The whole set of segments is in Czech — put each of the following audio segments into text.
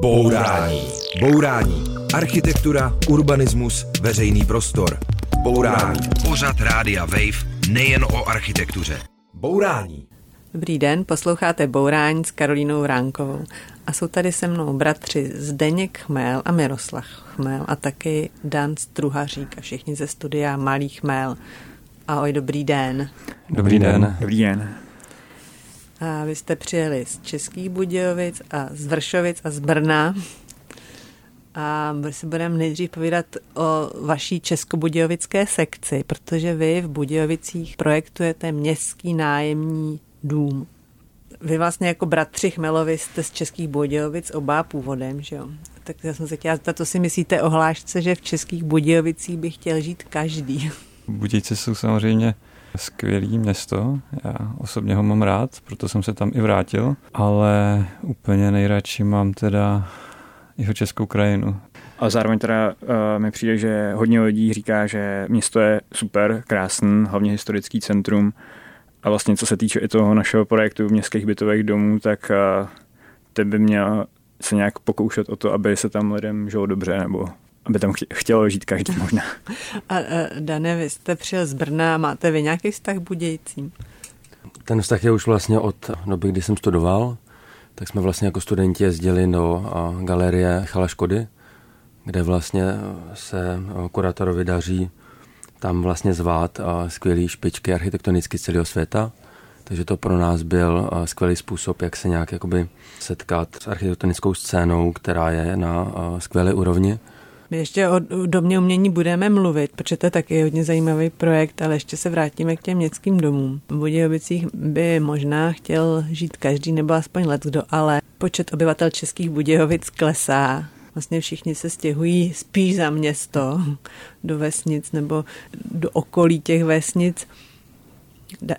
Bourání. Bourání. Architektura, urbanismus, veřejný prostor. Bourání. Pořad Rádia Wave nejen o architektuře. Bourání. Dobrý den, posloucháte Bourání s Karolínou Ránkovou. A jsou tady se mnou bratři Zdeněk Chmel a Miroslav Chmel a taky Dan Struhařík a všichni ze studia Malý Chmel. Ahoj, dobrý den. Dobrý den. Dobrý den. A vy jste přijeli z Českých Budějovic a z Vršovic a z Brna. A my si budeme nejdřív povídat o vaší českobudějovické sekci, protože vy v Budějovicích projektujete městský nájemní dům. Vy vlastně jako bratři Chmelovi jste z Českých Budějovic oba původem, že jo? Tak já jsem se chtěla zeptat, co si myslíte o hlášce, že v Českých Budějovicích by chtěl žít každý? Budějci jsou samozřejmě skvělý město, já osobně ho mám rád, proto jsem se tam i vrátil, ale úplně nejradši mám teda jeho českou krajinu. A zároveň teda uh, mi přijde, že hodně lidí říká, že město je super, krásný, hlavně historický centrum. A vlastně co se týče i toho našeho projektu městských bytových domů, tak uh, ten by měl se nějak pokoušet o to, aby se tam lidem žilo dobře, nebo aby tam chtělo žít každý možná. A, a Dane, vy jste přijel z Brna, máte vy nějaký vztah k Budějcím? Ten vztah je už vlastně od doby, kdy jsem studoval, tak jsme vlastně jako studenti jezdili do galerie Chala Škody, kde vlastně se kurátorovi daří tam vlastně zvát skvělý špičky architektonicky celého světa. Takže to pro nás byl skvělý způsob, jak se nějak jakoby setkat s architektonickou scénou, která je na skvělé úrovni. My ještě o domě umění budeme mluvit, protože to je taky hodně zajímavý projekt, ale ještě se vrátíme k těm městským domům. V Budějovicích by možná chtěl žít každý nebo aspoň let kdo, ale počet obyvatel českých Budějovic klesá. Vlastně všichni se stěhují spíš za město, do vesnic nebo do okolí těch vesnic.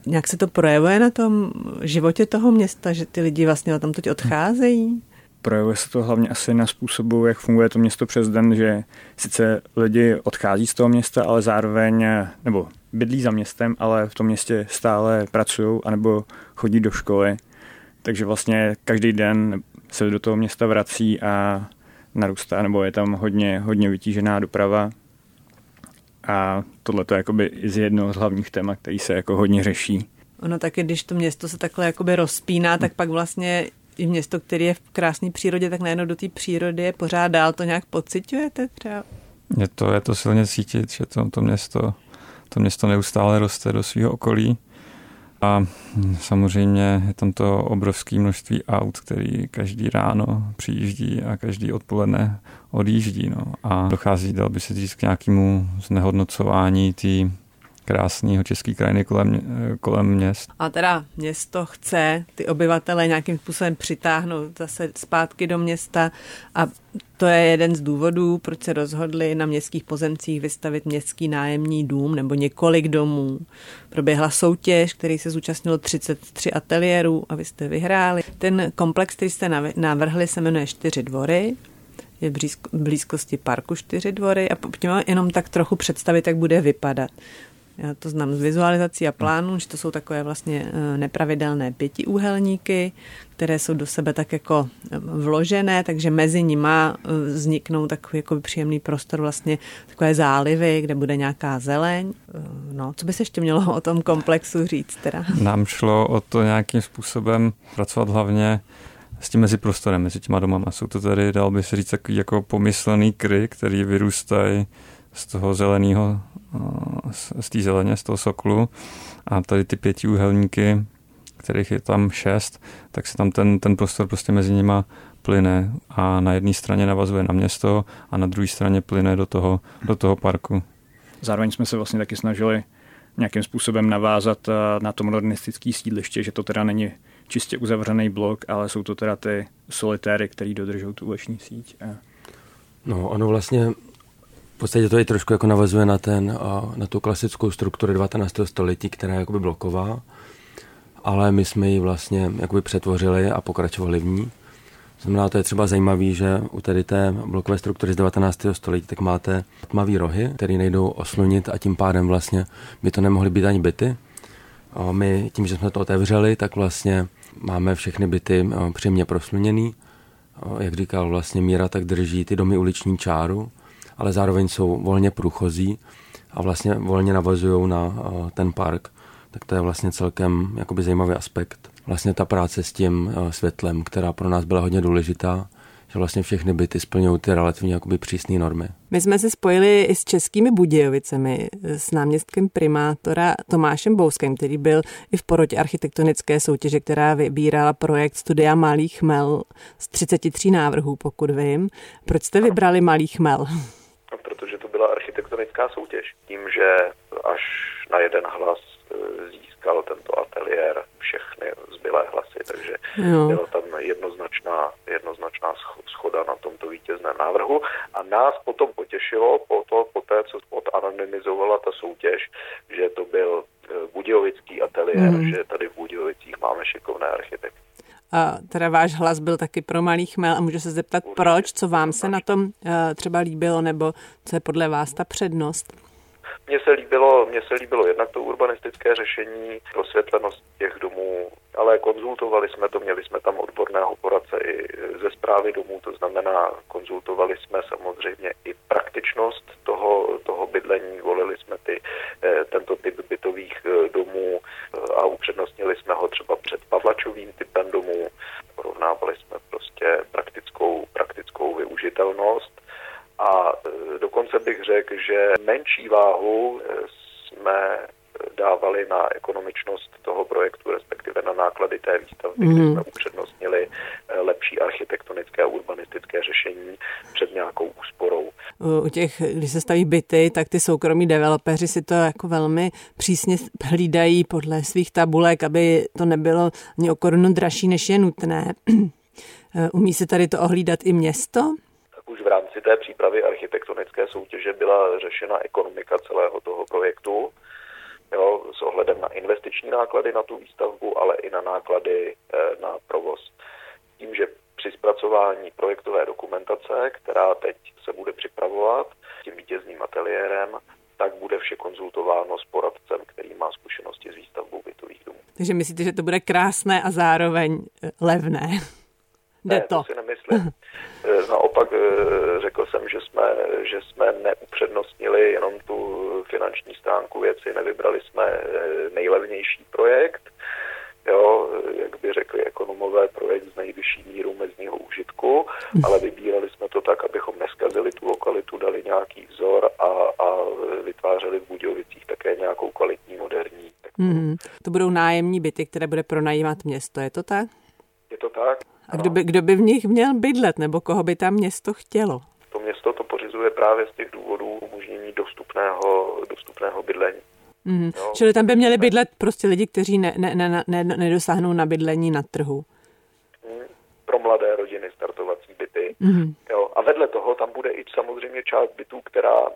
Nějak se to projevuje na tom životě toho města, že ty lidi vlastně tam teď odcházejí? Projevuje se to hlavně asi na způsobu, jak funguje to město přes den, že sice lidi odchází z toho města, ale zároveň, nebo bydlí za městem, ale v tom městě stále pracují anebo chodí do školy. Takže vlastně každý den se do toho města vrací a narůstá, nebo je tam hodně, hodně vytížená doprava. A tohle to je jakoby z jednoho z hlavních témat, který se jako hodně řeší. Ono taky, když to město se takhle jakoby rozpíná, tak pak vlastně i město, které je v krásné přírodě, tak najednou do té přírody je pořád dál. To nějak pocitujete třeba? Je to, je to silně cítit, že to, to, město, to město neustále roste do svého okolí. A samozřejmě je tam to obrovské množství aut, který každý ráno přijíždí a každý odpoledne odjíždí. No. A dochází, dal by se říct, k nějakému znehodnocování té krásného český krajiny kolem, kolem měst. A teda město chce ty obyvatele nějakým způsobem přitáhnout zase zpátky do města a to je jeden z důvodů, proč se rozhodli na městských pozemcích vystavit městský nájemní dům nebo několik domů. Proběhla soutěž, který se zúčastnilo 33 ateliérů a vy jste vyhráli. Ten komplex, který jste navrhli, se jmenuje Čtyři dvory je v blízkosti parku Čtyři dvory a pojďme jenom tak trochu představit, jak bude vypadat. Já to znám z vizualizací a plánů, že to jsou takové vlastně eh, nepravidelné pětiúhelníky, které jsou do sebe tak jako eh, vložené, takže mezi nima eh, vzniknou takový jako příjemný prostor, vlastně takové zálivy, kde bude nějaká zeleň. No, co by se ještě mělo o tom komplexu říct teda? Nám šlo o to nějakým způsobem pracovat hlavně s tím mezi prostorem, mezi těma domama. Jsou to tady, dal by se říct, takový jako pomyslený kry, který vyrůstají z toho zeleného z té zeleně, z toho soklu a tady ty pětiúhelníky, kterých je tam šest, tak se tam ten, ten prostor prostě mezi nima plyne a na jedné straně navazuje na město a na druhé straně plyne do toho, do toho parku. Zároveň jsme se vlastně taky snažili nějakým způsobem navázat na to modernistické sídliště, že to teda není čistě uzavřený blok, ale jsou to teda ty solitéry, který dodržou tu uleční síť. No, ono vlastně podstatě to i trošku jako navazuje na, ten, na tu klasickou strukturu 19. století, která je jakoby bloková, ale my jsme ji vlastně jakoby přetvořili a pokračovali v ní. Znamená, to je třeba zajímavé, že u tady té blokové struktury z 19. století tak máte tmavý rohy, které nejdou oslunit a tím pádem vlastně by to nemohly být ani byty. A my tím, že jsme to otevřeli, tak vlastně máme všechny byty příjemně prosluněný jak říkal vlastně Míra, tak drží ty domy uliční čáru, ale zároveň jsou volně průchozí a vlastně volně navazují na ten park. Tak to je vlastně celkem jakoby zajímavý aspekt. Vlastně ta práce s tím světlem, která pro nás byla hodně důležitá, že vlastně všechny byty splňují ty relativně jakoby přísné normy. My jsme se spojili i s českými Budějovicemi, s náměstkem primátora Tomášem Bouskem, který byl i v porotě architektonické soutěže, která vybírala projekt Studia Malý chmel z 33 návrhů, pokud vím. Proč jste vybrali Malý chmel? No, protože to byla architektonická soutěž. Tím, že až na jeden hlas e, získal tento ateliér všechny zbylé hlasy, takže jo. byla tam jednoznačná, jednoznačná schoda na tomto vítězném návrhu a nás potom potěšilo po, to, po té, co odanonymizovala ta soutěž, že to byl e, Budějovický ateliér, mm. že tady v Budějovicích máme šikovné architekty. Teda váš hlas byl taky pro malý chmel a můžu se zeptat, proč, co vám se na tom uh, třeba líbilo, nebo co je podle vás ta přednost? Mně se líbilo, mně se líbilo jednak to urbanistické řešení, prosvětlenost těch domů, ale konzultovali jsme to, měli jsme tam odborného poradce i ze zprávy domů, to znamená, konzultovali jsme samozřejmě i praktičnost toho, toho bydlení, volili jsme ty, eh, tento typ bytových eh, domů eh, a upřednostnili jsme ho třeba před Pavlačovým typem domů, porovnávali jsme prostě praktickou, praktickou využitelnost a e, dokonce bych řekl, že menší váhu e, jsme dávali na ekonomičnost toho projektu, respektive na náklady té výstavby, mm. kde jsme upřednostnili e, lepší architektonické a urbanistické řešení před nějakou úsporou. U těch, když se staví byty, tak ty soukromí developeři si to jako velmi přísně hlídají podle svých tabulek, aby to nebylo ani o korunu dražší, než je nutné. Umí se tady to ohlídat i město? už v rámci té přípravy architektonické soutěže byla řešena ekonomika celého toho projektu, jo, s ohledem na investiční náklady na tu výstavbu, ale i na náklady eh, na provoz. Tím, že při zpracování projektové dokumentace, která teď se bude připravovat tím vítězným ateliérem, tak bude vše konzultováno s poradcem, který má zkušenosti s výstavbou bytových domů. Takže myslíte, že to bude krásné a zároveň eh, levné? Jde ne, to. to si nemyslím. Eh, naopak eh, řekl jsem, že jsme, že jsme neupřednostnili jenom tu finanční stránku věci, nevybrali jsme eh, nejlevnější projekt, jo, jak by řekli ekonomové, projekt z nejvyšší míru mezního užitku, hm. ale vybírali jsme to tak, abychom neskazili tu lokalitu, dali nějaký vzor a, a vytvářeli v Budějovicích také nějakou kvalitní moderní. Mm, to budou nájemní byty, které bude pronajímat město, je to tak? Je to tak. A kdo by, kdo by v nich měl bydlet, nebo koho by tam město chtělo? To město to pořizuje právě z těch důvodů umožnění dostupného, dostupného bydlení. Mm. Čili tam by měli bydlet prostě lidi, kteří ne, ne, ne, ne, nedosáhnou na bydlení na trhu. Mm. Pro mladé rodiny startovací byty. Mm. Jo. A vedle toho tam bude i samozřejmě část bytů, která e,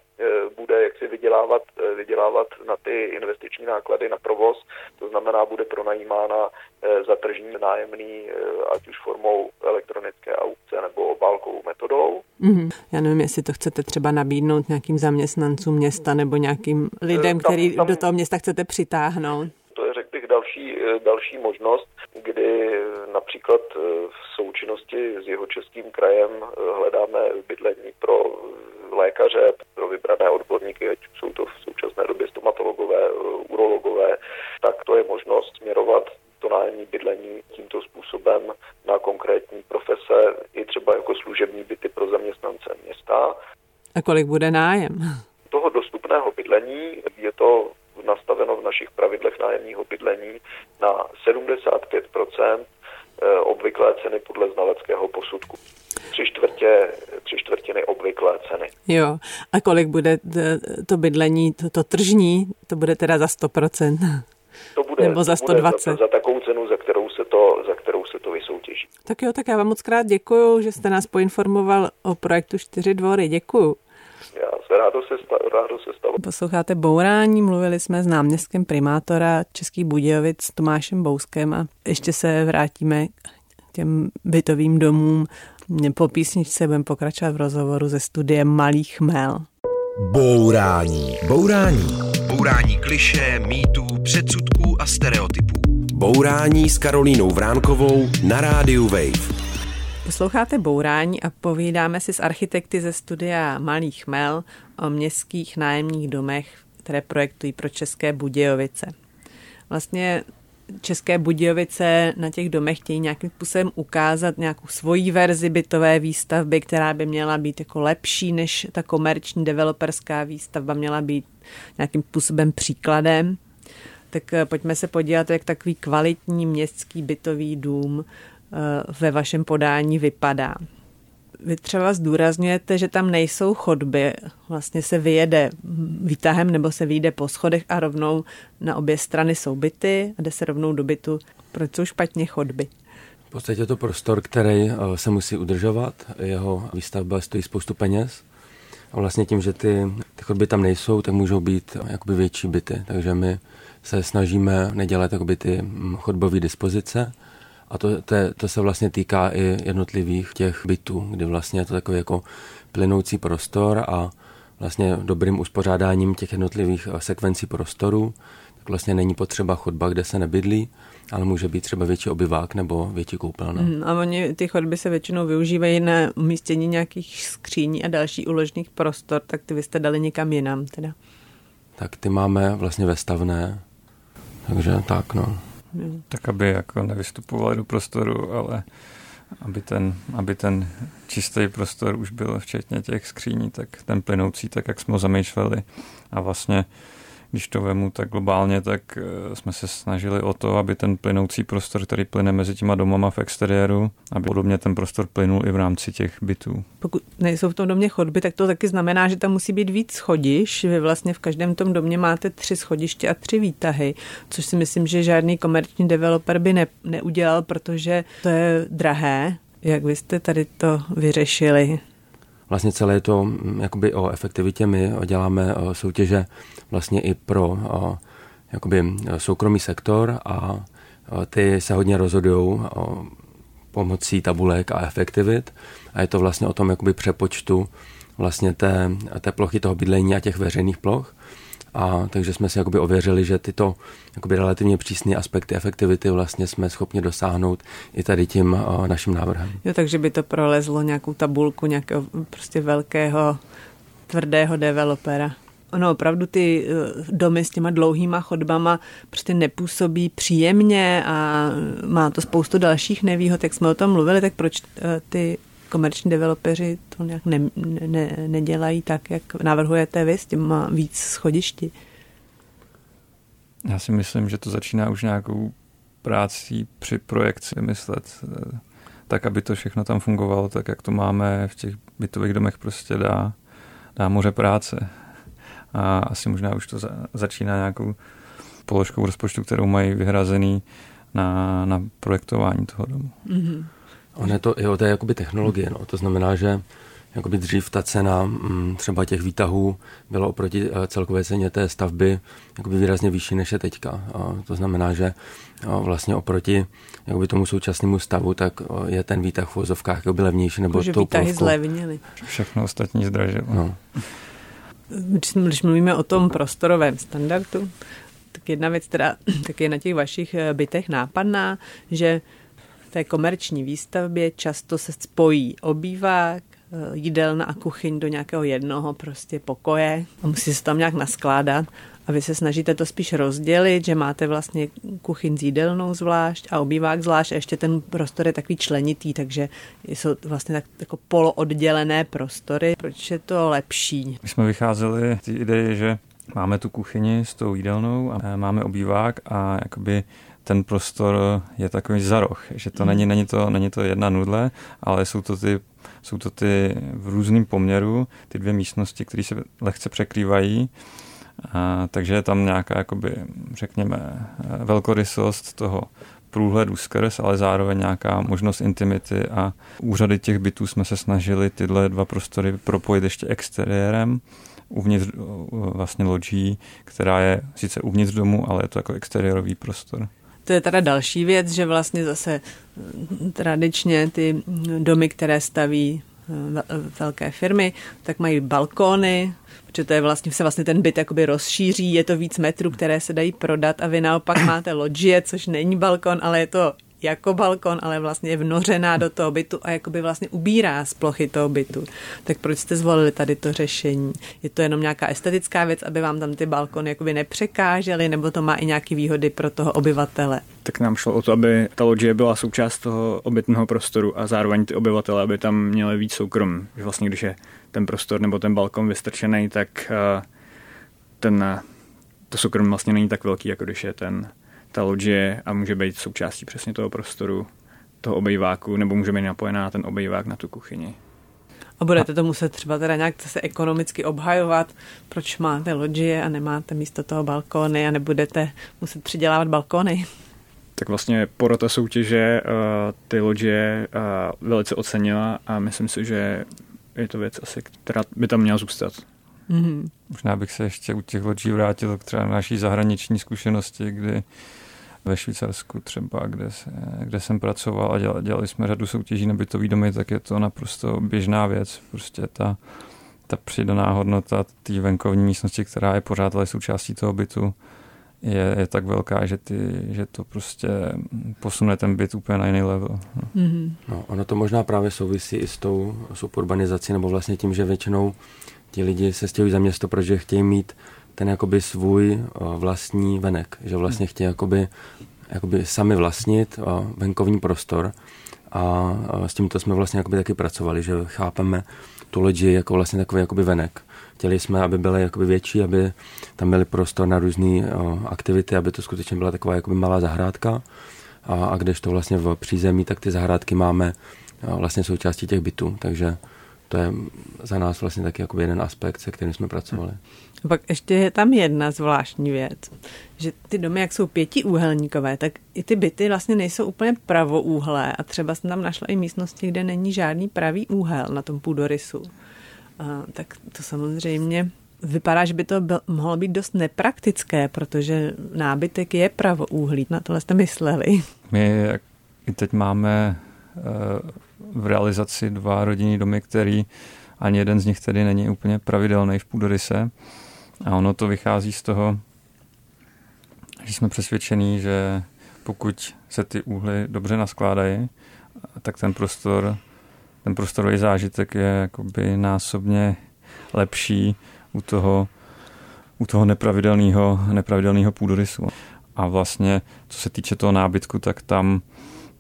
bude jaksi vydělávat, e, vydělávat na ty investiční náklady na provoz. To znamená, bude pronajímána e, za tržní nájemný, e, ať už formou elektronické aukce nebo obálkovou metodou. Mm. Já nevím, jestli to chcete třeba nabídnout nějakým zaměstnancům města nebo nějakým lidem, tam, který tam, do toho města chcete přitáhnout. To je, řekl další, možnost, kdy například e, v součinnosti s jeho českým krajem hledáme bydlení pro lékaře, pro vybrané odborníky, ať jsou to v současné době stomatologové, urologové, tak to je možnost směrovat to nájemní bydlení tímto způsobem na konkrétní profese, i třeba jako služební byty pro zaměstnance města. A kolik bude nájem? Toho dostupného bydlení je to nastaveno v našich pravidlech nájemního bydlení na 75 eh, obvyklé ceny podle znaleckého posudku. Tři, čtvrtě, tři čtvrtiny obvyklé ceny. Jo, a kolik bude to bydlení, to, to tržní, to bude teda za 100% to bude, Nebo za 120. Za, za takovou cenu, za kterou, se to, za kterou se to vysoutěží. Tak jo, tak já vám moc krát děkuju, že jste nás poinformoval o projektu Čtyři dvory. Děkuju. Já rádo se, sta, rádo se stalo. Posloucháte Bourání, mluvili jsme s náměstkem primátora Českých Budějovic Tomášem Bouskem a ještě se vrátíme k těm bytovým domům. Po písničce budeme pokračovat v rozhovoru ze studiem Malých Mel. Bourání. Bourání. Bourání kliše, mýtů, předsudků a stereotypů. Bourání s Karolínou Vránkovou na rádiu Wave. Posloucháte Bourání a povídáme si s architekty ze studia Malých Mel o městských nájemních domech, které projektují pro České Budějovice. Vlastně České Budějovice na těch domech chtějí nějakým způsobem ukázat nějakou svoji verzi bytové výstavby, která by měla být jako lepší než ta komerční developerská výstavba, měla být nějakým způsobem příkladem. Tak eh, pojďme se podívat, jak takový kvalitní městský bytový dům ve vašem podání vypadá. Vy třeba zdůrazňujete, že tam nejsou chodby, vlastně se vyjede výtahem nebo se vyjde po schodech a rovnou na obě strany jsou byty a jde se rovnou do bytu. Proč jsou špatně chodby? V podstatě je to prostor, který eh, se musí udržovat, jeho výstavba stojí spoustu peněz a vlastně tím, že ty, ty chodby tam nejsou, tak můžou být jakoby větší byty, takže my se snažíme nedělat jakoby ty hm, chodbové dispozice, a to, to, to se vlastně týká i jednotlivých těch bytů, kdy vlastně je to takový jako plynoucí prostor a vlastně dobrým uspořádáním těch jednotlivých eh, sekvencí prostoru, tak vlastně není potřeba chodba, kde se nebydlí, ale může být třeba větší obyvák nebo větší koupelna. Mm, a oni, ty chodby se většinou využívají na umístění nějakých skříní a další uložných prostor, tak ty vy jste dali někam jinam teda. Tak ty máme vlastně ve stavné, takže tak no. Tak, aby jako nevystupovali do prostoru, ale aby ten, aby ten čistý prostor už byl včetně těch skříní, tak ten plynoucí, tak jak jsme ho zamýšleli. A vlastně když to vemu tak globálně, tak eh, jsme se snažili o to, aby ten plynoucí prostor, který plyne mezi těma domama v exteriéru, aby podobně ten prostor plynul i v rámci těch bytů. Pokud nejsou v tom domě chodby, tak to taky znamená, že tam musí být víc schodiš. Vy vlastně v každém tom domě máte tři schodiště a tři výtahy, což si myslím, že žádný komerční developer by ne, neudělal, protože to je drahé. Jak vy jste tady to vyřešili? Vlastně celé to mm, jakoby o efektivitě my děláme soutěže vlastně i pro jakoby soukromý sektor a ty se hodně rozhodují pomocí tabulek a efektivit a je to vlastně o tom jakoby přepočtu vlastně té, té plochy toho bydlení a těch veřejných ploch. A takže jsme si jakoby ověřili, že tyto jakoby relativně přísné aspekty efektivity vlastně jsme schopni dosáhnout i tady tím naším návrhem. Jo, takže by to prolezlo nějakou tabulku nějakého prostě velkého tvrdého developera ono opravdu ty eh, domy s těma dlouhýma chodbama prostě nepůsobí příjemně a má to spoustu dalších nevýhod, jak jsme o tom mluvili, tak proč eh, ty komerční developeři to nějak ne, ne, nedělají tak, jak navrhujete vy s těma víc schodišti? Já si myslím, že to začíná už nějakou práci při projekci myslet eh, tak, aby to všechno tam fungovalo tak, jak to máme v těch bytových domech prostě dá, dá moře práce a asi možná už to za, začíná nějakou položkou rozpočtu, kterou mají vyhrazený na, na projektování toho domu. Mm-hmm. On je to i o té jakoby technologie, no. to znamená, že jakoby dřív ta cena mm, třeba těch výtahů byla oproti eh, celkové ceně té stavby jakoby výrazně vyšší než je teďka. A to znamená, že vlastně oproti jakoby tomu současnému stavu, tak je ten výtah v vozovkách jakoby levnější. Nebo Že výtahy zlevnily. Všechno ostatní zdražilo. No když, mluvíme o tom prostorovém standardu, tak jedna věc teda tak je na těch vašich eh, bytech nápadná, že v té komerční výstavbě často se spojí obývák, eh, jídelna a kuchyň do nějakého jednoho prostě pokoje. A musí se tam nějak naskládat a vy se snažíte to spíš rozdělit, že máte vlastně kuchyň s jídelnou zvlášť a obývák zvlášť a ještě ten prostor je takový členitý, takže jsou vlastně tak jako polooddělené prostory. Proč je to lepší? My jsme vycházeli z té ideje, že máme tu kuchyni s tou jídelnou a máme obývák a jakoby ten prostor je takový zaroch, že to není, není, to, není to jedna nudle, ale jsou to ty jsou to ty v různém poměru, ty dvě místnosti, které se lehce překrývají a, takže je tam nějaká, jakoby, řekněme, velkorysost toho průhledu skrz, ale zároveň nějaká možnost intimity a úřady těch bytů jsme se snažili tyhle dva prostory propojit ještě exteriérem, uvnitř vlastně loďí, která je sice uvnitř domu, ale je to jako exteriérový prostor. To je teda další věc, že vlastně zase tradičně ty domy, které staví velké firmy, tak mají balkóny, protože to je vlastně, se vlastně ten byt jakoby rozšíří, je to víc metrů, které se dají prodat a vy naopak máte loďie, což není balkon, ale je to jako balkon, ale vlastně je vnořená do toho bytu a jakoby vlastně ubírá z plochy toho bytu. Tak proč jste zvolili tady to řešení? Je to jenom nějaká estetická věc, aby vám tam ty balkony jakoby nepřekážely, nebo to má i nějaké výhody pro toho obyvatele? Tak nám šlo o to, aby ta loďie byla součást toho obytného prostoru a zároveň ty obyvatele, aby tam měli víc soukromí. Že vlastně, když je ten prostor nebo ten balkon vystrčený, tak eh, ten, to soukromí vlastně není tak velký, jako když je ten ta loďie a může být součástí přesně toho prostoru, toho obejváku, nebo může být napojená na ten obejvák na tu kuchyni. A budete to muset třeba teda nějak se ekonomicky obhajovat, proč máte loďie a nemáte místo toho balkóny a nebudete muset přidělávat balkony? Tak vlastně porota soutěže uh, ty loďie uh, velice ocenila a myslím si, že je to věc asi, která by tam měla zůstat. Mm-hmm. Možná bych se ještě u těch loďí vrátil k třeba naší zahraniční zkušenosti, kdy ve Švýcarsku třeba, kde, se, kde jsem pracoval a dělali, dělali jsme řadu soutěží na bytový domy, tak je to naprosto běžná věc. Prostě ta, ta přidaná hodnota té venkovní místnosti, která je pořád ale součástí toho bytu, je, je tak velká, že, ty, že to prostě posune ten byt úplně na jiný level. No. Mm-hmm. No, ono to možná právě souvisí i s tou suburbanizací, nebo vlastně tím, že většinou ti lidi se stěhují za město, protože chtějí mít ten jakoby svůj eh, vlastní venek, že vlastně chtějí jakoby, jakoby sami vlastnit eh, venkovní prostor a s tímto jsme vlastně jakoby taky pracovali, že chápeme tu lodi jako vlastně takový jakoby venek. Chtěli jsme, aby byly jakoby větší, aby tam byly prostor na různé eh, aktivity, aby to skutečně byla taková jakoby malá zahrádka. A, a když to vlastně v přízemí, tak ty zahrádky máme vlastně součástí těch bytů, takže to je za nás vlastně taky jako jeden aspekt, se kterým jsme pracovali. Pak ještě je tam jedna zvláštní věc, že ty domy, jak jsou pětiúhelníkové, tak i ty byty vlastně nejsou úplně pravoúhlé a třeba jsem tam našla i místnosti, kde není žádný pravý úhel na tom půdorysu. Tak to samozřejmě vypadá, že by to byl, mohlo být dost nepraktické, protože nábytek je pravoúhlý. Na tohle jste mysleli. My teď máme eh, v realizaci dva rodinní domy, který ani jeden z nich tedy není úplně pravidelný v půdoryse. A ono to vychází z toho, že jsme přesvědčení, že pokud se ty úhly dobře naskládají, tak ten prostor, ten prostorový zážitek je jakoby násobně lepší u toho, u toho nepravidelného, nepravidelného půdorysu. A vlastně, co se týče toho nábytku, tak tam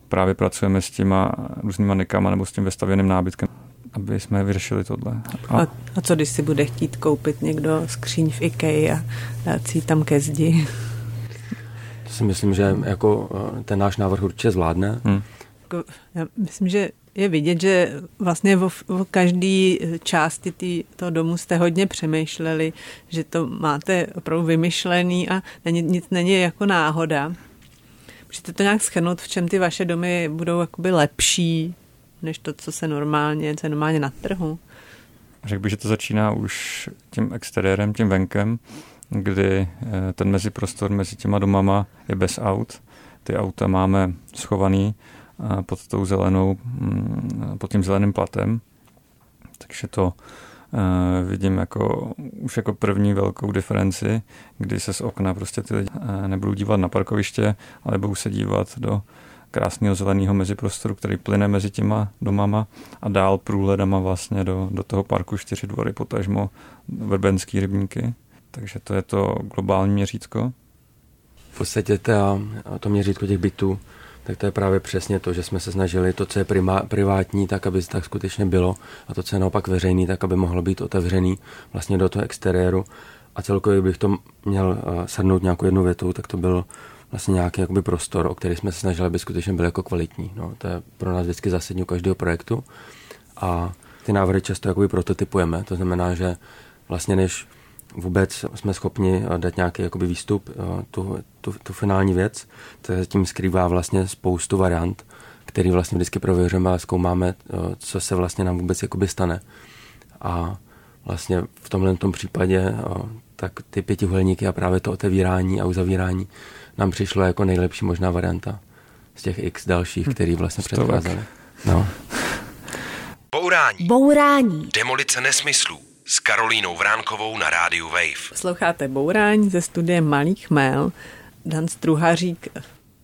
právě pracujeme s těma různýma nikama nebo s tím vestavěným nábytkem, aby jsme vyřešili tohle. A, a, a co když si bude chtít koupit někdo skříň v IKEA a dát si tam ke zdi? To si myslím, že jako eh, ten náš návrh určitě zvládne. Hmm. Jako, já myslím, že je vidět, že vlastně o, o každé části tý, toho domu jste hodně přemýšleli, že to máte opravdu vymyšlený a není, nic není jako náhoda. Můžete to nějak schrnout, v čem ty vaše domy budou jakoby lepší, než to, co se normálně, co je normálně na trhu? Řekl bych, že to začíná už tím exteriérem, tím venkem, kdy eh, ten meziprostor mezi těma domama je bez aut. Ty auta máme schovaný pod tou zelenou, mm, pod tím zeleným platem. Takže to uh, vidím jako, už jako první velkou diferenci, kdy se z okna prostě ty lidi uh, nebudou dívat na parkoviště, ale budou se dívat do krásného zeleného meziprostoru, který plyne mezi těma domama a dál průhledama vlastně do, do toho parku čtyři dvory, potažmo vrbenský rybníky. Takže to je to globální měřítko. V podstatě ta, to měřítko těch bytů tak to je právě přesně to, že jsme se snažili to, co je prima, privátní, tak aby tak skutečně bylo a to, co je naopak veřejný, tak aby mohlo být otevřený vlastně do toho exteriéru. A celkově bych to měl uh, shrnout nějakou jednu větu, tak to byl vlastně nějaký jakoby prostor, o který jsme se snažili, aby skutečně byl jako kvalitní. No, to je pro nás vždycky zásadní u každého projektu. A ty návrhy často jakoby prototypujeme, to znamená, že vlastně než vůbec jsme schopni eh, dát nějaký jakoby výstup, eh, tu, tu, tu finální věc, to tím skrývá vlastně spoustu variant, který vlastně vždycky prověřujeme a zkoumáme, eh, co se vlastně nám vůbec jakoby stane. A vlastně v tomhle tom případě tak ty pětihuelníky a právě to otevírání a uzavírání nám přišlo jako nejlepší možná varianta z těch x dalších, hm. který vlastně předcházely. No. Bourání. Bourání. Demolice nesmyslů s Karolínou Vránkovou na rádiu Wave. Sloucháte Bourání ze studie Malý chmel. Dan Struhařík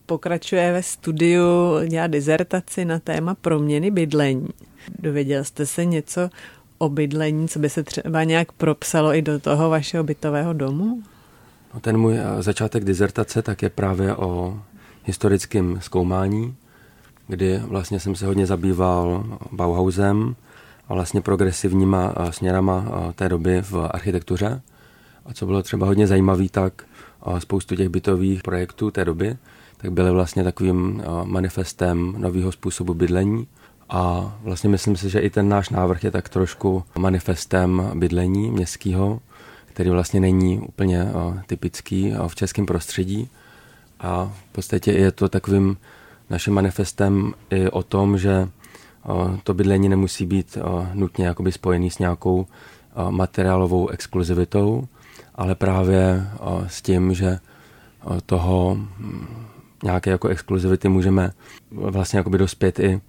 pokračuje ve studiu, dělá dizertaci na téma proměny bydlení. Dověděl jste se něco o bydlení, co by se třeba nějak propsalo i do toho vašeho bytového domu? No ten můj eh, začátek dizertace tak je právě o historickém zkoumání, kdy vlastně jsem se hodně zabýval Bauhausem vlastně progresivníma eh, směrama eh, té doby v architektuře. A co bylo třeba hodně zajímavé, tak spoustu těch bytových projektů té doby, tak byly vlastně takovým manifestem nového způsobu bydlení. A vlastně myslím si, že i ten náš návrh je tak trošku manifestem bydlení městského, který vlastně není úplně typický v českém prostředí. A v podstatě je to takovým naším manifestem i o tom, že to bydlení nemusí být nutně jakoby spojený s nějakou materiálovou exkluzivitou, ale právě s tím, že toho hm, nějaké jako exkluzivity můžeme vlastně jakoby dospět i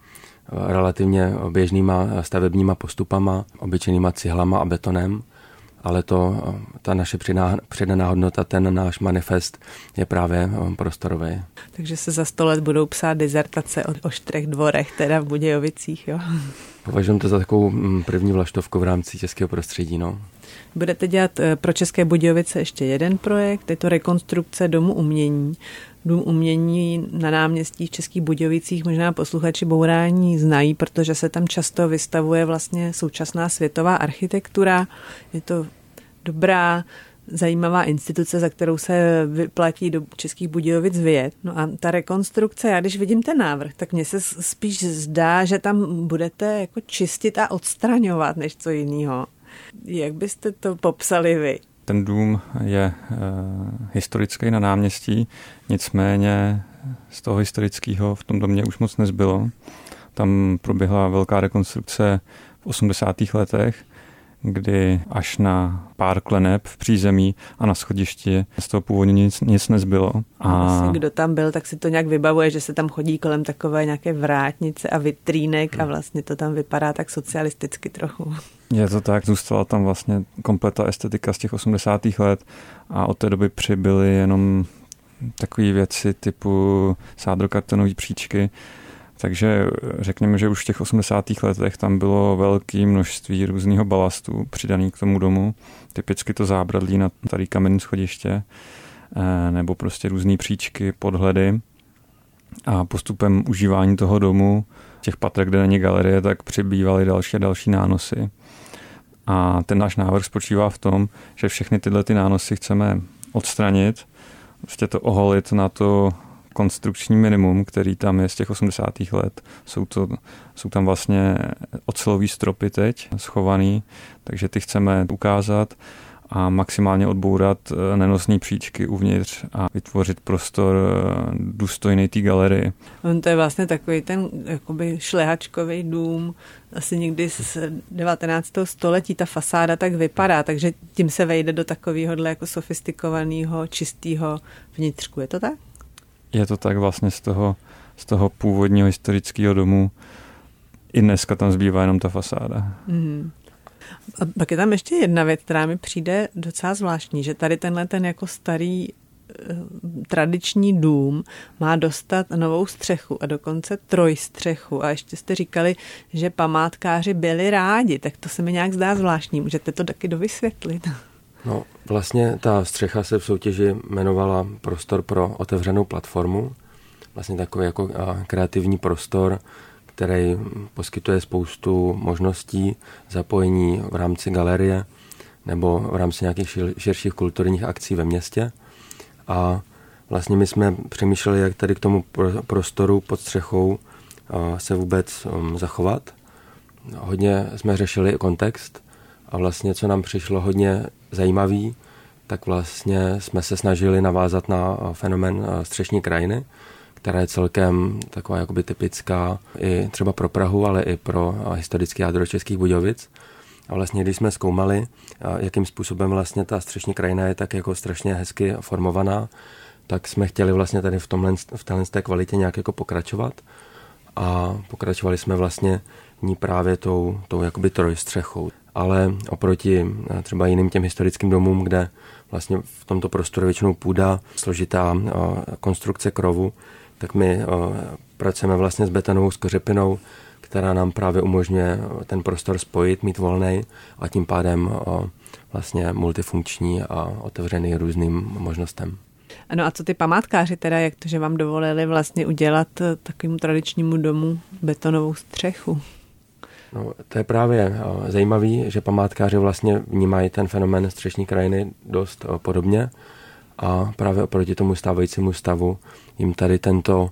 relativně běžnýma stavebníma postupama, obyčejnýma cihlama a betonem, ale to, ta naše přidaná hodnota, ten náš manifest je právě prostorový. Takže se za sto let budou psát dizertace o, o čtyřech dvorech, teda v Budějovicích, jo? Považuji to za takovou mm, první vlaštovku v rámci českého prostředí, no. Budete dělat eh, pro České Budějovice ještě jeden projekt, je to rekonstrukce Domu umění. Dům umění na náměstí v Českých Budějovicích možná posluchači Bourání znají, protože se tam často vystavuje vlastně současná světová architektura. Je to dobrá, zajímavá instituce, za kterou se vyplatí do Českých Budějovic vyjet. No a ta rekonstrukce, já když vidím ten návrh, tak mně se spíš zdá, že tam budete jako čistit a odstraňovat, než co jiného. Jak byste to popsali vy? Ten dům je e, historický na náměstí, nicméně z toho historického v tom domě už moc nezbylo. Tam proběhla velká rekonstrukce v 80. letech, kdy až na pár kleneb v přízemí a na schodišti z toho původně nic, nic nezbylo. A vlastně, kdo tam byl, tak si to nějak vybavuje, že se tam chodí kolem takové nějaké vrátnice a vitrínek a vlastně to tam vypadá tak socialisticky trochu. Je to tak, zůstala tam vlastně kompleta estetika z těch 80. let a od té doby přibyly jenom takové věci typu sádrokartonové příčky, takže řekněme, že už v těch 80. letech tam bylo velké množství různého balastu přidaný k tomu domu. Typicky to zábradlí na starý kamenný schodiště eh, nebo prostě různé příčky, podhledy. A postupem užívání toho domu, těch patrek, kde není galerie, tak přibývaly další a další nánosy. A ten náš návrh spočívá v tom, že všechny tyhle ty nánosy chceme odstranit, prostě to oholit na to konstrukční minimum, který tam je z těch 80. let. Jsou, to, jsou tam vlastně ocelový stropy teď schovaný, takže ty chceme ukázat a maximálně odbourat eh, nenosné příčky uvnitř a vytvořit prostor eh, důstojný té galerii. On to je vlastně takový ten jakoby šlehačkový dům, asi někdy z 19. století ta fasáda tak vypadá, takže tím se vejde do takového jako sofistikovaného, čistého vnitřku. Je to tak? Je to tak vlastně z toho, z toho původního historického domu. I dneska tam zbývá jenom ta fasáda. Mm. A pak je tam ještě jedna věc, která mi přijde docela zvláštní, že tady tenhle ten jako starý eh, tradiční dům má dostat novou střechu a dokonce trojstřechu. A ještě jste říkali, že památkáři byli rádi, tak to se mi nějak zdá zvláštní. Můžete to taky dovysvětlit? No, vlastně ta střecha se v soutěži jmenovala Prostor pro otevřenou platformu. Vlastně takový jako kreativní prostor, který poskytuje spoustu možností zapojení v rámci galerie nebo v rámci nějakých širších kulturních akcí ve městě. A vlastně my jsme přemýšleli, jak tady k tomu prostoru pod střechou se vůbec um, zachovat. Hodně jsme řešili kontext a vlastně, co nám přišlo hodně zajímavý, tak vlastně jsme se snažili navázat na fenomen střešní krajiny, která je celkem taková jakoby typická i třeba pro Prahu, ale i pro historický jádro Českých Budějovic. A vlastně, když jsme zkoumali, jakým způsobem vlastně ta střešní krajina je tak jako strašně hezky formovaná, tak jsme chtěli vlastně tady v, tomhle, v téhle té kvalitě nějak jako pokračovat. A pokračovali jsme vlastně ní právě tou, tou jakoby trojstřechou. Ale oproti třeba jiným těm historickým domům, kde vlastně v tomto prostoru většinou půda, složitá konstrukce krovu, tak my o, pracujeme vlastně s betonovou skořepinou, která nám právě umožňuje ten prostor spojit, mít volný a tím pádem o, vlastně multifunkční a otevřený různým možnostem. Ano a co ty památkáři teda, jak to, že vám dovolili vlastně udělat takovému tradičnímu domu betonovou střechu? No, to je právě zajímavé, že památkáři vlastně vnímají ten fenomén střešní krajiny dost podobně a právě oproti tomu stávajícímu stavu jim tady tento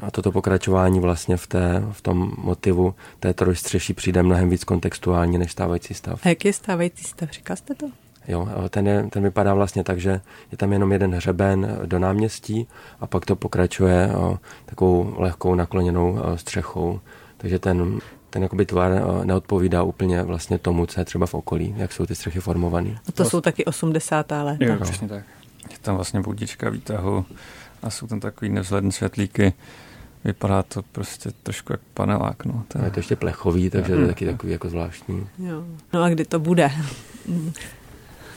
a toto pokračování vlastně v, té, v tom motivu té trojstřeší přijde mnohem víc kontextuální než stávající stav. A jak je stávající stav? Říkal jste to? Jo, ten, je, ten vypadá vlastně tak, že je tam jenom jeden hřeben do náměstí a pak to pokračuje o, takovou lehkou nakloněnou o, střechou. Takže ten, ten jakoby tvar o, neodpovídá úplně vlastně tomu, co je třeba v okolí, jak jsou ty střechy formované. A to jsou taky 80. léta. Jo, přesně tak. Je tam vlastně budička výtahu a jsou tam takový nevzhledné světlíky. Vypadá to prostě trošku jak panelák. No. To je... je to ještě plechový, takže to je taky takový jako zvláštní. Jo. No a kdy to bude?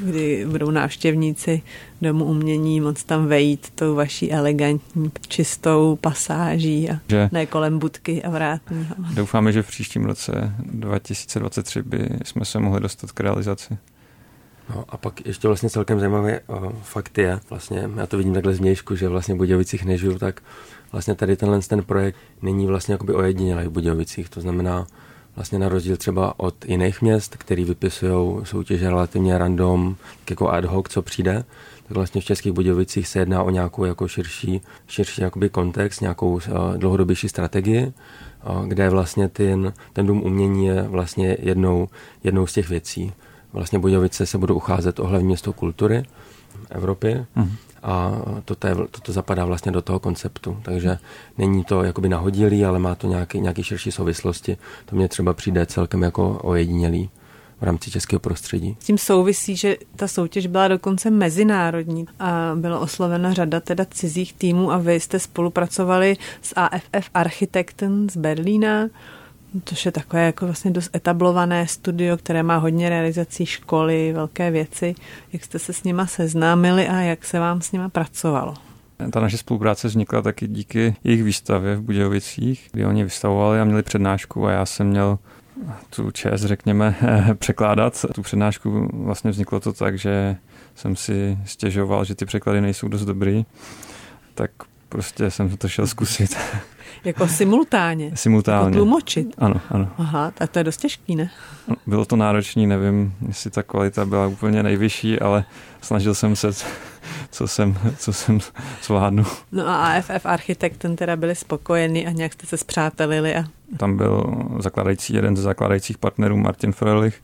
kdy budou návštěvníci domu umění moc tam vejít tou vaší elegantní, čistou pasáží a že ne kolem budky a vrátního. Doufáme, že v příštím roce 2023 by jsme se mohli dostat k realizaci. No a pak ještě vlastně celkem zajímavý o, fakt je, vlastně já to vidím takhle změšku, že vlastně v Budějovicích nežiju, tak vlastně tady tenhle ten projekt není vlastně jakoby ojedinělý v Budějovicích, to znamená vlastně na rozdíl třeba od jiných měst, který vypisují soutěže relativně random, jako ad hoc, co přijde, tak vlastně v Českých Budějovicích se jedná o nějakou jako širší, širší jakoby kontext, nějakou uh, dlouhodobější strategii, uh, kde vlastně ten, ten dům umění je vlastně jednou, jednou z těch věcí. Vlastně Budějovice se budou ucházet o hlavní město kultury Evropy mm a toto, je, toto zapadá vlastně do toho konceptu. Takže není to jakoby nahodilý, ale má to nějaký, nějaký širší souvislosti. To mě třeba přijde celkem jako ojedinělý v rámci českého prostředí. S tím souvisí, že ta soutěž byla dokonce mezinárodní a byla oslovena řada teda cizích týmů a vy jste spolupracovali s AFF Architekten z Berlína, což je takové jako vlastně dost etablované studio, které má hodně realizací školy, velké věci. Jak jste se s nima seznámili a jak se vám s nima pracovalo? Ta naše spolupráce vznikla taky díky jejich výstavě v Budějovicích, kdy oni vystavovali a měli přednášku a já jsem měl tu čest, řekněme, překládat. Tu přednášku vlastně vzniklo to tak, že jsem si stěžoval, že ty překlady nejsou dost dobrý, tak prostě jsem to šel zkusit. Jako simultánně? Simultánně. Jako tlumočit? Ano, ano. Aha, tak to je dost těžký, ne? Bylo to náročný, nevím, jestli ta kvalita byla úplně nejvyšší, ale snažil jsem se, co jsem, co jsem zvládnu. No a AFF Architekt, ten teda byli spokojení a nějak jste se zpřátelili a... Tam byl zakladající, jeden ze zakladajících partnerů Martin Frelich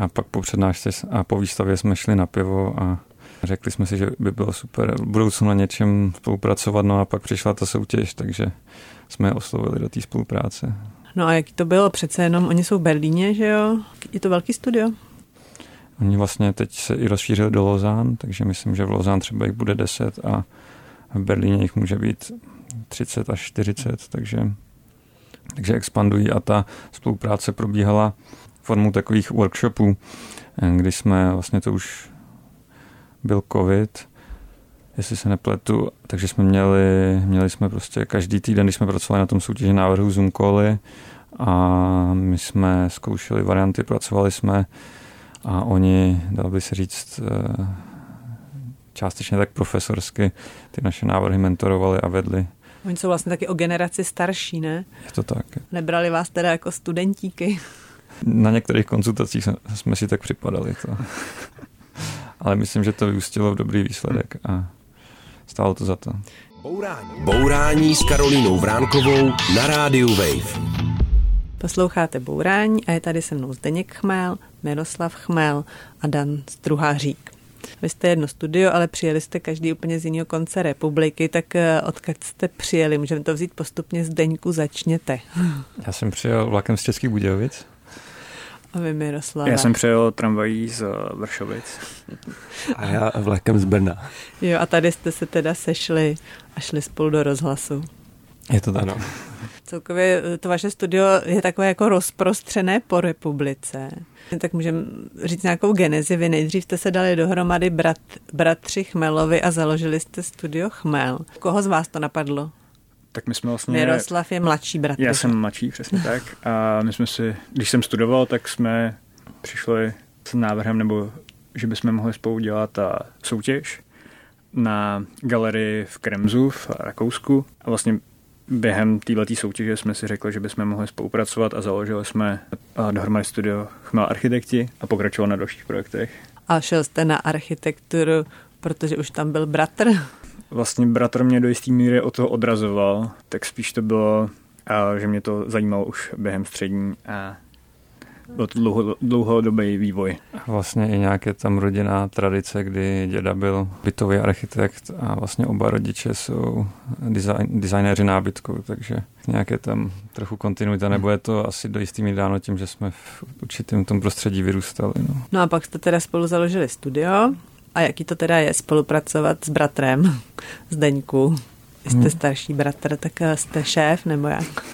a pak po přednášce a po výstavě jsme šli na pivo a Řekli jsme si, že by bylo super v budoucnu na něčem spolupracovat, no a pak přišla ta soutěž, takže jsme je oslovili do té spolupráce. No a jak to bylo? Přece jenom oni jsou v Berlíně, že jo? Je to velký studio? Oni vlastně teď se i rozšířili do Lozán, takže myslím, že v Lozán třeba jich bude 10 a v Berlíně jich může být 30 až 40, takže, takže expandují a ta spolupráce probíhala formou takových workshopů, kdy jsme vlastně to už byl covid, jestli se nepletu, takže jsme měli, měli jsme prostě každý týden, když jsme pracovali na tom soutěži návrhu Zoom cally a my jsme zkoušeli varianty, pracovali jsme a oni, dal by se říct, eh, částečně tak profesorsky ty naše návrhy mentorovali a vedli. Oni jsou vlastně taky o generaci starší, ne? Je to tak. Nebrali vás teda jako studentíky? Na některých konzultacích jsme si tak připadali. To ale myslím, že to vyústilo v dobrý výsledek a stálo to za to. Bourání, Bourání s Karolínou Vránkovou na rádiu Wave. Posloucháte Bourání a je tady se mnou Zdeněk Chmel, Miroslav Chmel a Dan Struhářík. Vy jste jedno studio, ale přijeli jste každý úplně z jiného konce republiky, tak eh, odkud jste přijeli? Můžeme to vzít postupně, Zdeňku, začněte. Já jsem přijel vlakem z Českých Budějovic a vy Miroslava? Já jsem přijel tramvají z Vršovic. A já vlakem z Brna. Jo, a tady jste se teda sešli a šli spolu do rozhlasu. Je to tak. Ano. Celkově to vaše studio je takové jako rozprostřené po republice. Tak můžeme říct nějakou genezi. Vy nejdřív jste se dali dohromady brat, bratři Chmelovi a založili jste studio Chmel. Koho z vás to napadlo? Tak my jsme vlastně... Miroslav je mladší bratr. Já jsem mladší, přesně tak. A my jsme si, když jsem studoval, tak jsme přišli s návrhem, nebo že bychom mohli spolu dělat a soutěž na galerii v Kremzu v Rakousku. A vlastně během této soutěže jsme si řekli, že bychom mohli spolupracovat a založili jsme dohromady studio Chmel Architekti a pokračovali na dalších projektech. A šel jste na architekturu, protože už tam byl bratr? Vlastně bratr mě do jisté míry o toho odrazoval, tak spíš to bylo, že mě to zajímalo už během střední a byl to dlouho, dlouhodobý vývoj. Vlastně i nějaké tam rodinná tradice, kdy děda byl bytový architekt a vlastně oba rodiče jsou design, designéři nábytku, takže nějaké tam trochu kontinuita, nebo je to asi do jistými dáno tím, že jsme v určitém tom prostředí vyrůstali. No. no a pak jste teda spolu založili studio. A jaký to teda je spolupracovat s bratrem Zdeňku? Jste hmm. starší bratr, tak jste šéf, nebo jak?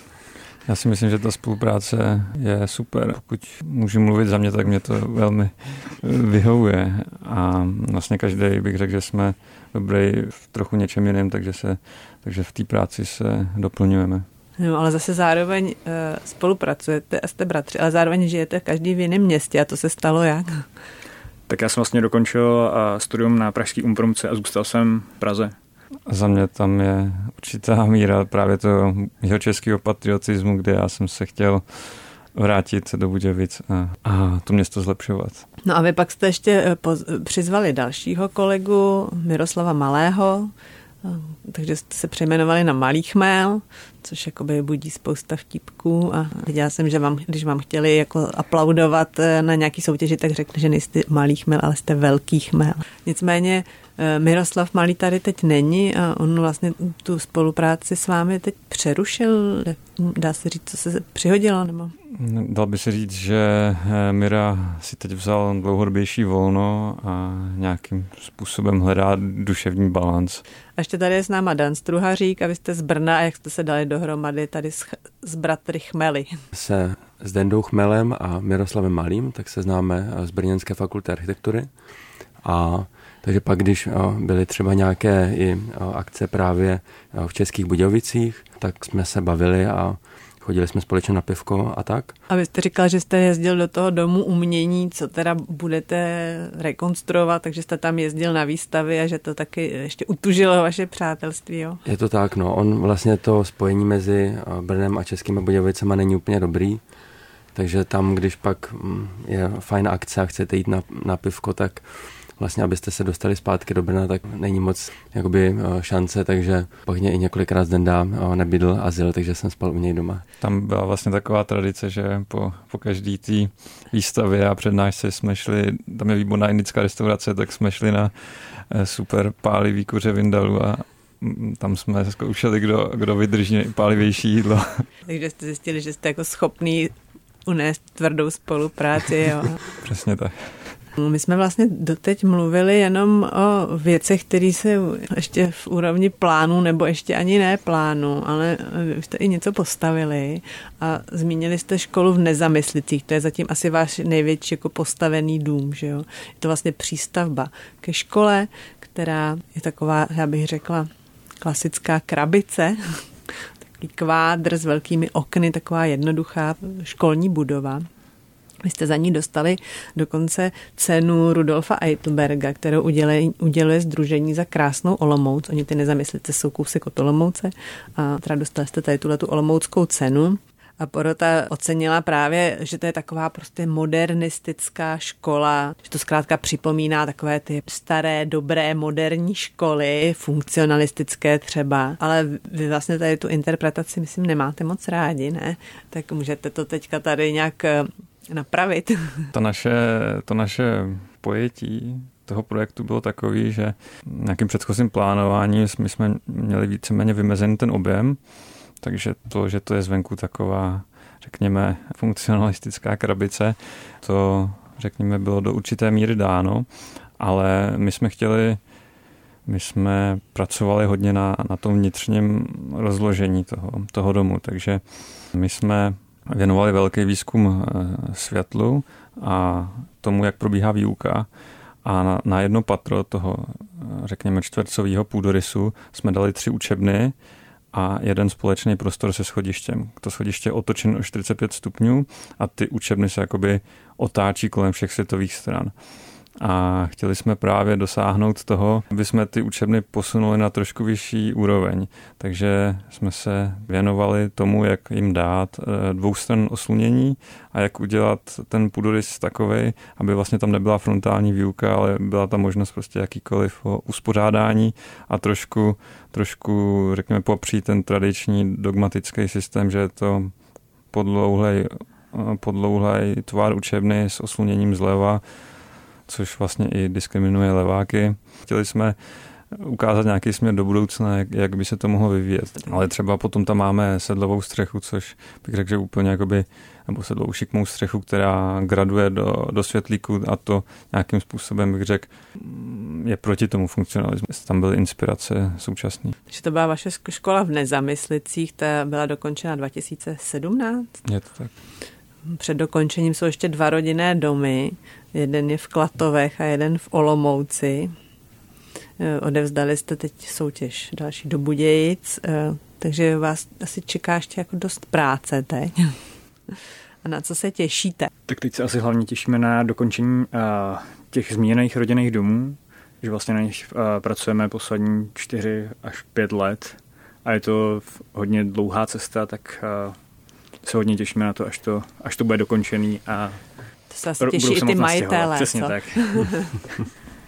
Já si myslím, že ta spolupráce je super. Pokud můžu mluvit za mě, tak mě to velmi vyhovuje. A vlastně každý bych řekl, že jsme dobrý v trochu něčem jiném, takže, se, takže v té práci se doplňujeme. No, ale zase zároveň uh, spolupracujete a jste bratři, ale zároveň žijete každý v jiném městě a to se stalo jak? Tak já jsem vlastně dokončil studium na Pražský umpromce a zůstal jsem v Praze. Za mě tam je určitá míra právě toho jeho českého patriotismu, kde já jsem se chtěl vrátit do Budějovic a, a to město zlepšovat. No a vy pak jste ještě eh, poz, přizvali dalšího kolegu, Miroslava Malého, eh, takže jste se přejmenovali na Malý chmel, což jakoby budí spousta vtipků a viděla jsem, že vám, když vám chtěli jako aplaudovat eh, na nějaký soutěži, tak řekli, že nejste malý chmel, ale jste velký chmel. Nicméně Eh, Miroslav Malý tady teď není a on vlastně tu spolupráci s vámi teď přerušil. Dá se říct, co se přihodilo? Nebo? Dal by se říct, že eh, Mira si teď vzal dlouhodobější volno a nějakým způsobem hledá duševní balans. A ještě tady je s náma Dan Struhařík a vy jste z Brna a jak jste se dali dohromady tady s, s bratry Chmely? Se s Dendou Chmelem a Miroslavem Malým, tak se známe z Brněnské fakulty architektury a takže pak, když byly třeba nějaké i akce právě v Českých Budějovicích, tak jsme se bavili a chodili jsme společně na pivko a tak. A vy jste říkal, že jste jezdil do toho domu umění, co teda budete rekonstruovat, takže jste tam jezdil na výstavy a že to taky ještě utužilo vaše přátelství, jo? Je to tak, no. On vlastně to spojení mezi Brnem a Českými Budějovicemi není úplně dobrý, takže tam, když pak mm, je fajn akce a chcete jít na, na pivko, tak vlastně, abyste se dostali zpátky do Brna, tak není moc jakoby eh, šance, takže pak mě i několikrát z Denda eh, nebydl azyl, takže jsem spal u něj doma. Tam byla vlastně taková tradice, že po, po každý té výstavě a přednášce jsme šli, tam je výborná indická restaurace, tak jsme šli na eh, super pálivý kuře Vindalu a tam jsme zkoušeli, kdo, kdo vydrží nejpálivější jídlo. Takže jste zjistili, že jste jako schopný unést tvrdou spolupráci, jo. Přesně tak. My jsme vlastně doteď mluvili jenom o věcech, které se ještě v úrovni plánu nebo ještě ani ne plánu, ale vy jste i něco postavili a zmínili jste školu v Nezamyslicích, to je zatím asi váš největší jako postavený dům, že jo. Je to vlastně přístavba ke škole, která je taková, já bych řekla, klasická krabice, takový kvádr s velkými okny, taková jednoduchá školní budova. Vy jste za ní dostali dokonce cenu Rudolfa Eitelberga, kterou uděluje, uděluje Združení za krásnou Olomouc. Oni ty nezamyslice jsou kousek od Olomouce a teda dostali jste tady tuhle tu Olomouckou cenu. A porota ocenila právě, že to je taková prostě modernistická škola, že to zkrátka připomíná takové ty staré, dobré, moderní školy, funkcionalistické třeba, ale vy vlastně tady tu interpretaci, myslím, nemáte moc rádi, ne? Tak můžete to teďka tady nějak napravit. To naše, to naše pojetí toho projektu bylo takový, že nějakým předchozím plánováním my jsme měli víceméně vymezený ten objem, takže to, že to je zvenku taková, řekněme, funkcionalistická krabice, to, řekněme, bylo do určité míry dáno, ale my jsme chtěli my jsme pracovali hodně na, na tom vnitřním rozložení toho, toho domu, takže my jsme věnovali velký výzkum eh, světlu a tomu, jak probíhá výuka. A na, jedno patro toho, eh, řekněme, čtvercového půdorysu jsme dali tři učebny a jeden společný prostor se schodištěm. To schodiště je otočeno o 45 stupňů a ty učebny se jakoby otáčí kolem všech světových stran a chtěli jsme právě dosáhnout toho, aby jsme ty učebny posunuli na trošku vyšší úroveň. Takže jsme se věnovali tomu, jak jim dát eh, dvoustran oslunění a jak udělat ten půdorys takový, aby vlastně tam nebyla frontální výuka, ale byla tam možnost prostě jakýkoliv uspořádání a trošku, trošku řekněme, popřít ten tradiční dogmatický systém, že je to podlouhlej, eh, podlouhlej tvar učebny s osluněním zleva, což vlastně i diskriminuje leváky. Chtěli jsme ukázat nějaký směr do budoucna, jak, jak by se to mohlo vyvíjet. Ale třeba potom tam máme sedlovou střechu, což bych řekl, že úplně jakoby, nebo sedlovou šikmou střechu, která graduje do, do světlíku a to nějakým způsobem bych řekl, je proti tomu funkcionalismu. Tam byly inspirace současný. Že to byla vaše škola v Nezamyslicích, ta byla dokončena 2017? Je to tak. Před dokončením jsou ještě dva rodinné domy. Jeden je v Klatovech a jeden v Olomouci. Eh, odevzdali jste teď soutěž další do Budějic, eh, takže vás asi čeká ještě jako dost práce teď. A na co se těšíte? Tak teď se asi hlavně těšíme na dokončení eh, těch zmíněných rodinných domů, že vlastně na nich pracujeme poslední čtyři až pět let a je to hodně dlouhá cesta, tak se hodně těšíme na to, až to, až to bude dokončený a to se asi těší i ty majitele. Přesně co? tak.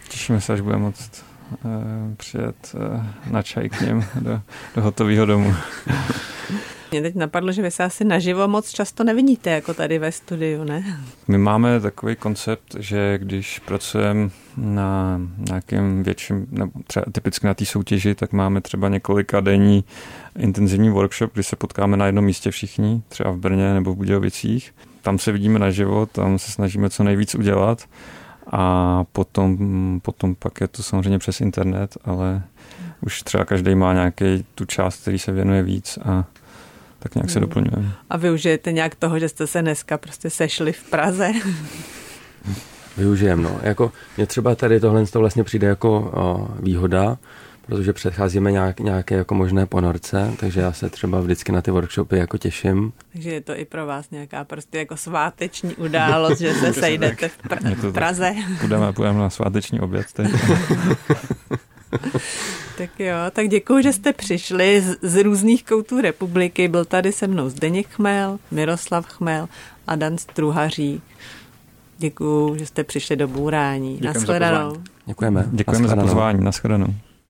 Těšíme se, až bude moct uh, přijet uh, na čaj k něm do, do hotového domu. Mě teď napadlo, že vy se asi naživo moc často nevidíte, jako tady ve studiu, ne? My máme takový koncept, že když pracujeme na nějakém větším, nebo třeba typicky na té soutěži, tak máme třeba několika denní intenzivní workshop, kdy se potkáme na jednom místě všichni, třeba v Brně nebo v Budějovicích. Tam se vidíme naživo, tam se snažíme co nejvíc udělat a potom, potom pak je to samozřejmě přes internet, ale už třeba každý má nějaký tu část, který se věnuje víc a tak nějak se hmm. doplňujeme. A využijete nějak toho, že jste se dneska prostě sešli v Praze? Využijem, no. Jako, mě třeba tady tohle to vlastně přijde jako o, výhoda, protože předcházíme nějak, nějaké jako možné ponorce, takže já se třeba vždycky na ty workshopy jako těším. Takže je to i pro vás nějaká prostě jako sváteční událost, že se sejdete v, pra- v Praze. Půjdeme, půjdeme na sváteční oběd teď. tak jo, tak děkuji, že jste přišli z, z různých koutů republiky. Byl tady se mnou Zdeněk Chmel, Miroslav Chmel a Dan Struhařík. Děkuji, že jste přišli do Bůrání. Naschledanou. Děkujeme. Děkujeme za pozvání. Naschledanou.